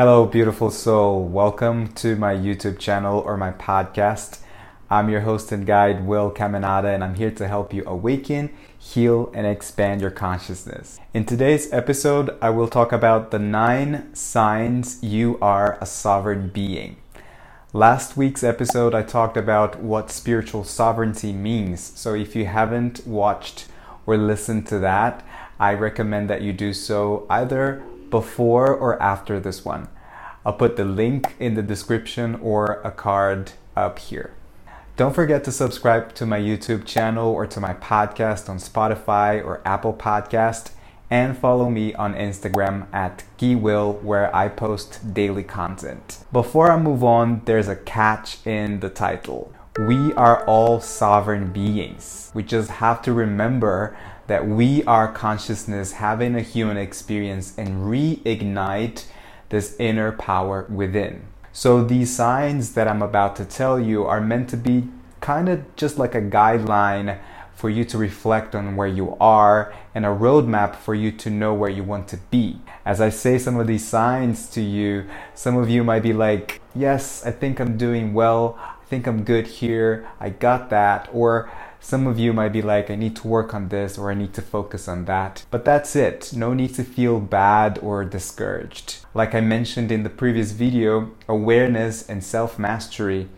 Hello, beautiful soul. Welcome to my YouTube channel or my podcast. I'm your host and guide, Will Caminada, and I'm here to help you awaken, heal, and expand your consciousness. In today's episode, I will talk about the nine signs you are a sovereign being. Last week's episode, I talked about what spiritual sovereignty means. So if you haven't watched or listened to that, I recommend that you do so either before or after this one. I'll put the link in the description or a card up here. Don't forget to subscribe to my YouTube channel or to my podcast on Spotify or Apple Podcast and follow me on Instagram at GuiWill where I post daily content. Before I move on, there's a catch in the title. We are all sovereign beings. We just have to remember that we are consciousness having a human experience and reignite this inner power within. So, these signs that I'm about to tell you are meant to be kind of just like a guideline for you to reflect on where you are and a roadmap for you to know where you want to be. As I say some of these signs to you, some of you might be like, Yes, I think I'm doing well. I think I'm good here. I got that. Or some of you might be like, I need to work on this or I need to focus on that. But that's it. No need to feel bad or discouraged. Like I mentioned in the previous video, awareness and self mastery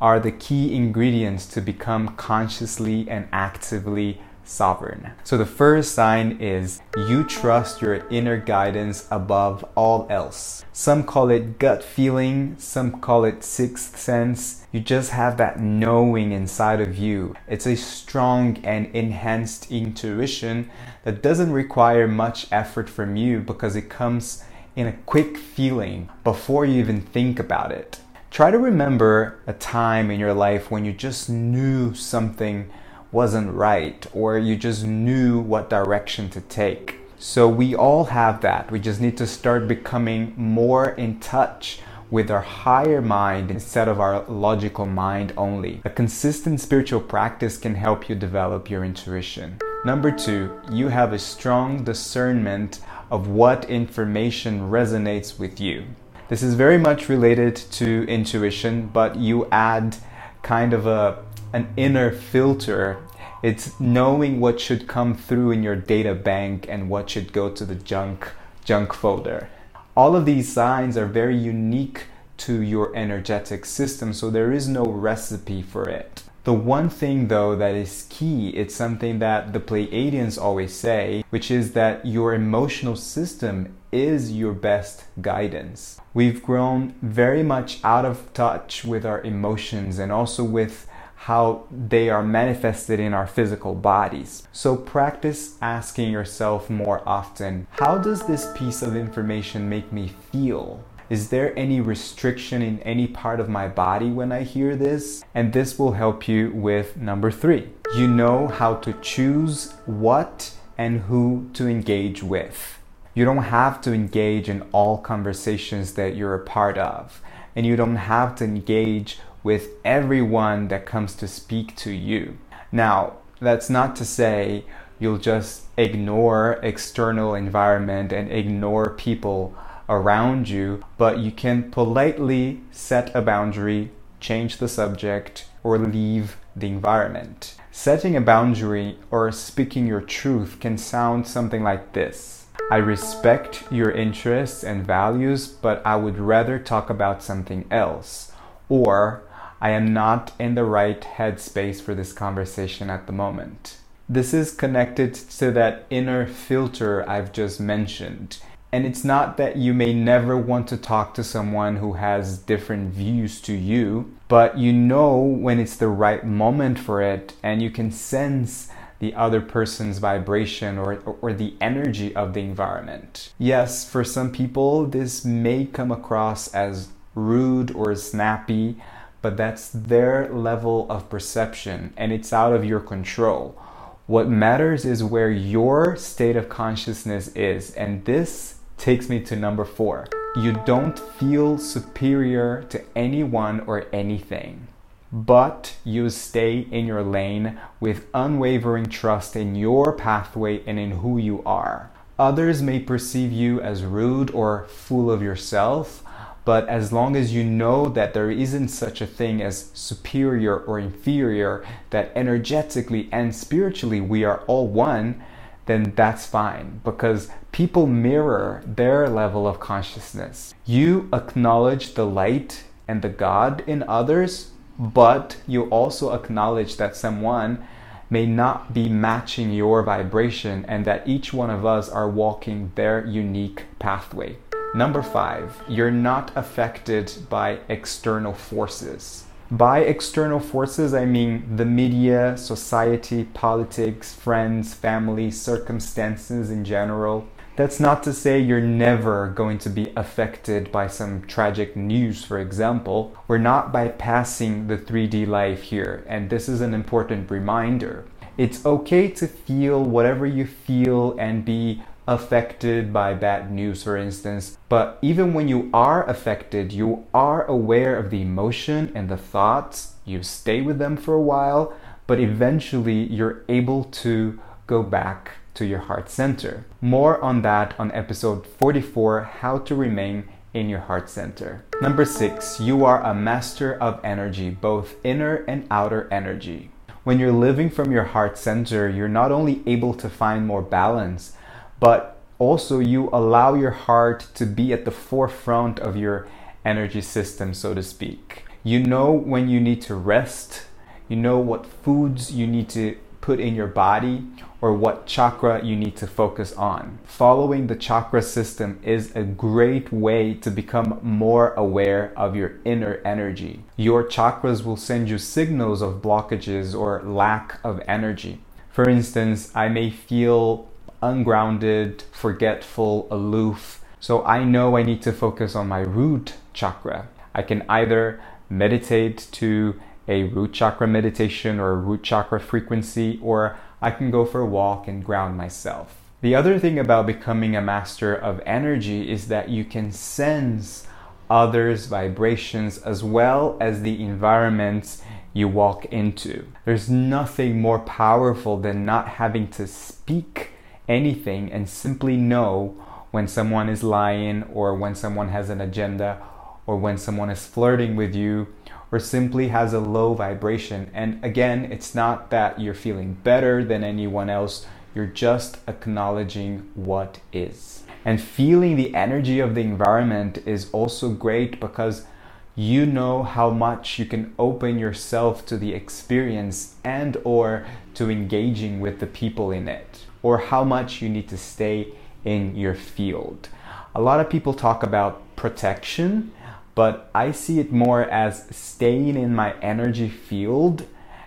are the key ingredients to become consciously and actively sovereign. So the first sign is you trust your inner guidance above all else. Some call it gut feeling, some call it sixth sense. You just have that knowing inside of you. It's a strong and enhanced intuition that doesn't require much effort from you because it comes in a quick feeling before you even think about it. Try to remember a time in your life when you just knew something wasn't right or you just knew what direction to take. So we all have that. We just need to start becoming more in touch with our higher mind instead of our logical mind only. A consistent spiritual practice can help you develop your intuition. Number two, you have a strong discernment of what information resonates with you. This is very much related to intuition, but you add kind of a an inner filter. It's knowing what should come through in your data bank and what should go to the junk junk folder. All of these signs are very unique to your energetic system, so there is no recipe for it. The one thing though that is key, it's something that the Pleiadians always say, which is that your emotional system is your best guidance. We've grown very much out of touch with our emotions and also with how they are manifested in our physical bodies. So practice asking yourself more often how does this piece of information make me feel? Is there any restriction in any part of my body when I hear this? And this will help you with number three. You know how to choose what and who to engage with. You don't have to engage in all conversations that you're a part of, and you don't have to engage with everyone that comes to speak to you. Now, that's not to say you'll just ignore external environment and ignore people around you, but you can politely set a boundary, change the subject, or leave the environment. Setting a boundary or speaking your truth can sound something like this. I respect your interests and values, but I would rather talk about something else. Or, I am not in the right headspace for this conversation at the moment. This is connected to that inner filter I've just mentioned. And it's not that you may never want to talk to someone who has different views to you, but you know when it's the right moment for it and you can sense the other person's vibration or, or the energy of the environment. Yes, for some people, this may come across as rude or snappy, but that's their level of perception and it's out of your control. What matters is where your state of consciousness is, and this takes me to number four. You don't feel superior to anyone or anything, but you stay in your lane with unwavering trust in your pathway and in who you are. Others may perceive you as rude or full of yourself, but as long as you know that there isn't such a thing as superior or inferior, that energetically and spiritually we are all one, then that's fine because people mirror their level of consciousness. You acknowledge the light and the God in others, but you also acknowledge that someone may not be matching your vibration and that each one of us are walking their unique pathway. Number five, you're not affected by external forces. By external forces, I mean the media, society, politics, friends, family, circumstances in general. That's not to say you're never going to be affected by some tragic news, for example. We're not bypassing the 3D life here, and this is an important reminder. It's okay to feel whatever you feel and be affected by bad news, for instance. But even when you are affected, you are aware of the emotion and the thoughts. You stay with them for a while, but eventually you're able to go back to your heart center. More on that on episode 44 How to Remain in Your Heart Center. Number six, you are a master of energy, both inner and outer energy. When you're living from your heart center, you're not only able to find more balance, but also you allow your heart to be at the forefront of your energy system, so to speak. You know when you need to rest, you know what foods you need to put in your body, or what chakra you need to focus on. Following the chakra system is a great way to become more aware of your inner energy. Your chakras will send you signals of blockages or lack of energy. For instance, I may feel ungrounded, forgetful, aloof. So I know I need to focus on my root chakra. I can either meditate to a root chakra meditation or a root chakra frequency, or I can go for a walk and ground myself. The other thing about becoming a master of energy is that you can sense others' vibrations as well as the environments you walk into. There's nothing more powerful than not having to speak anything and simply know when someone is lying or when someone has an agenda or when someone is flirting with you or simply has a low vibration. And again, it's not that you're feeling better than anyone else, you're just acknowledging what is. And feeling the energy of the environment is also great because you know how much you can open yourself to the experience and or to engaging with the people in it or how much you need to stay in your field. A lot of people talk about protection, but I see it more as staying in my energy field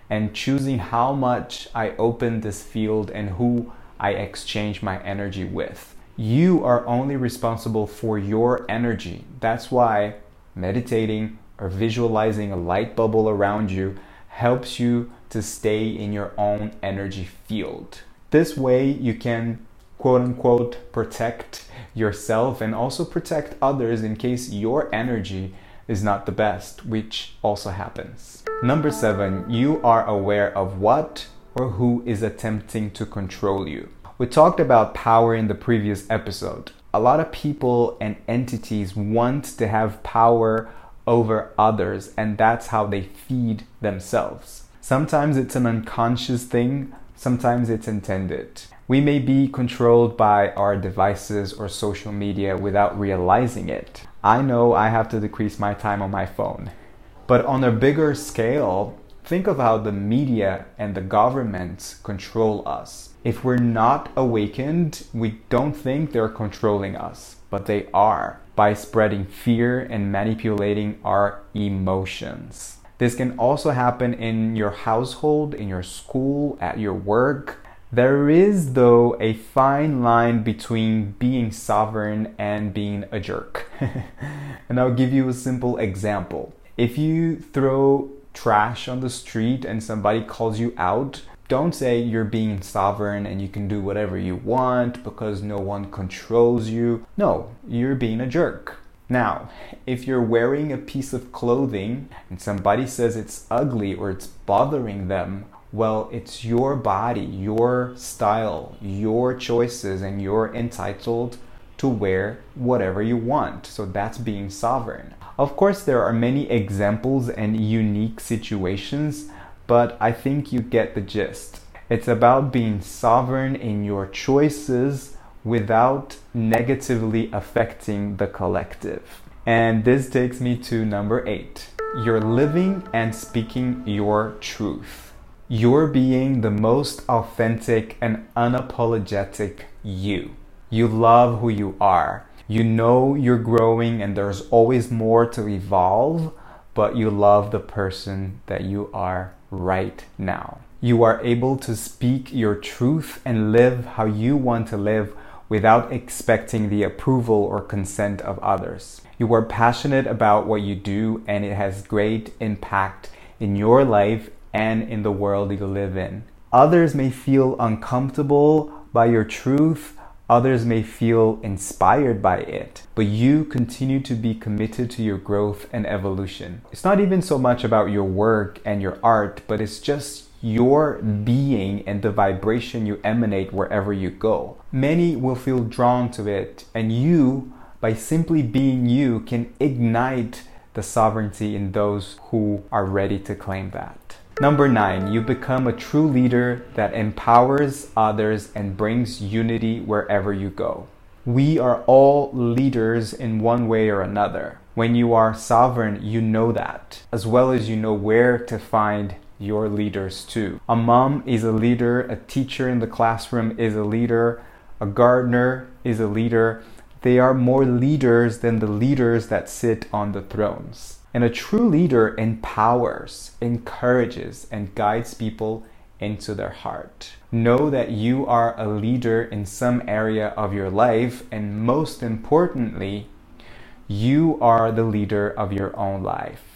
and choosing how much I open this field and who I exchange my energy with. You are only responsible for your energy. That's why meditating or visualizing a light bubble around you helps you to stay in your own energy field. This way, you can quote unquote protect yourself and also protect others in case your energy is not the best, which also happens. Number seven, you are aware of what or who is attempting to control you. We talked about power in the previous episode. A lot of people and entities want to have power over others, and that's how they feed themselves. Sometimes it's an unconscious thing, sometimes it's intended. We may be controlled by our devices or social media without realizing it. I know I have to decrease my time on my phone. But on a bigger scale, think of how the media and the governments control us. If we're not awakened, we don't think they're controlling us, but they are by spreading fear and manipulating our emotions. This can also happen in your household, in your school, at your work. There is, though, a fine line between being sovereign and being a jerk. and I'll give you a simple example. If you throw trash on the street and somebody calls you out, don't say you're being sovereign and you can do whatever you want because no one controls you. No, you're being a jerk. Now, if you're wearing a piece of clothing and somebody says it's ugly or it's bothering them, Well, it's your body, your style, your choices, and you're entitled to wear whatever you want. So that's being sovereign. Of course, there are many examples and unique situations, but I think you get the gist. It's about being sovereign in your choices without negatively affecting the collective. And this takes me to number eight. You're living and speaking your truth. You're being the most authentic and unapologetic you. You love who you are. You know you're growing and there's always more to evolve, but you love the person that you are right now. You are able to speak your truth and live how you want to live without expecting the approval or consent of others. You are passionate about what you do and it has great impact in your life and in the world you live in. Others may feel uncomfortable by your truth, others may feel inspired by it, but you continue to be committed to your growth and evolution. It's not even so much about your work and your art, but it's just your being and the vibration you emanate wherever you go. Many will feel drawn to it, and you, by simply being you, can ignite the sovereignty in those who are ready to claim that. Number nine, you become a true leader that empowers others and brings unity wherever you go. We are all leaders in one way or another. When you are sovereign, you know that, as well as you know where to find your leaders too. A mom is a leader, a teacher in the classroom is a leader, a gardener is a leader. They are more leaders than the leaders that sit on the thrones. And a true leader empowers, encourages, and guides people into their heart. Know that you are a leader in some area of your life, and most importantly, you are the leader of your own life.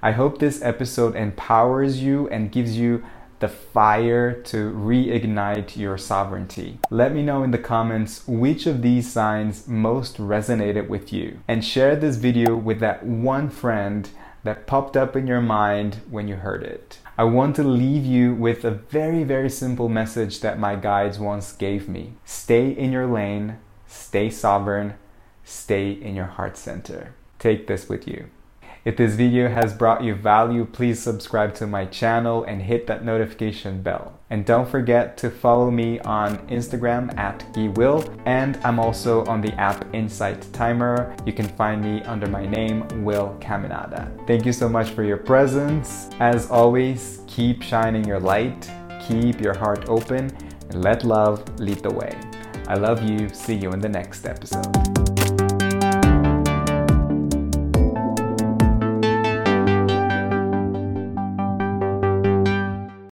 I hope this episode empowers you and gives you the fire to reignite your sovereignty. Let me know in the comments which of these signs most resonated with you and share this video with that one friend that popped up in your mind when you heard it. I want to leave you with a very, very simple message that my guides once gave me. Stay in your lane, stay sovereign, stay in your heart center. Take this with you. If this video has brought you value, please subscribe to my channel and hit that notification bell. And don't forget to follow me on Instagram at GuiWill, and I'm also on the app Insight Timer. You can find me under my name, Will Caminada. Thank you so much for your presence. As always, keep shining your light, keep your heart open, and let love lead the way. I love you. See you in the next episode.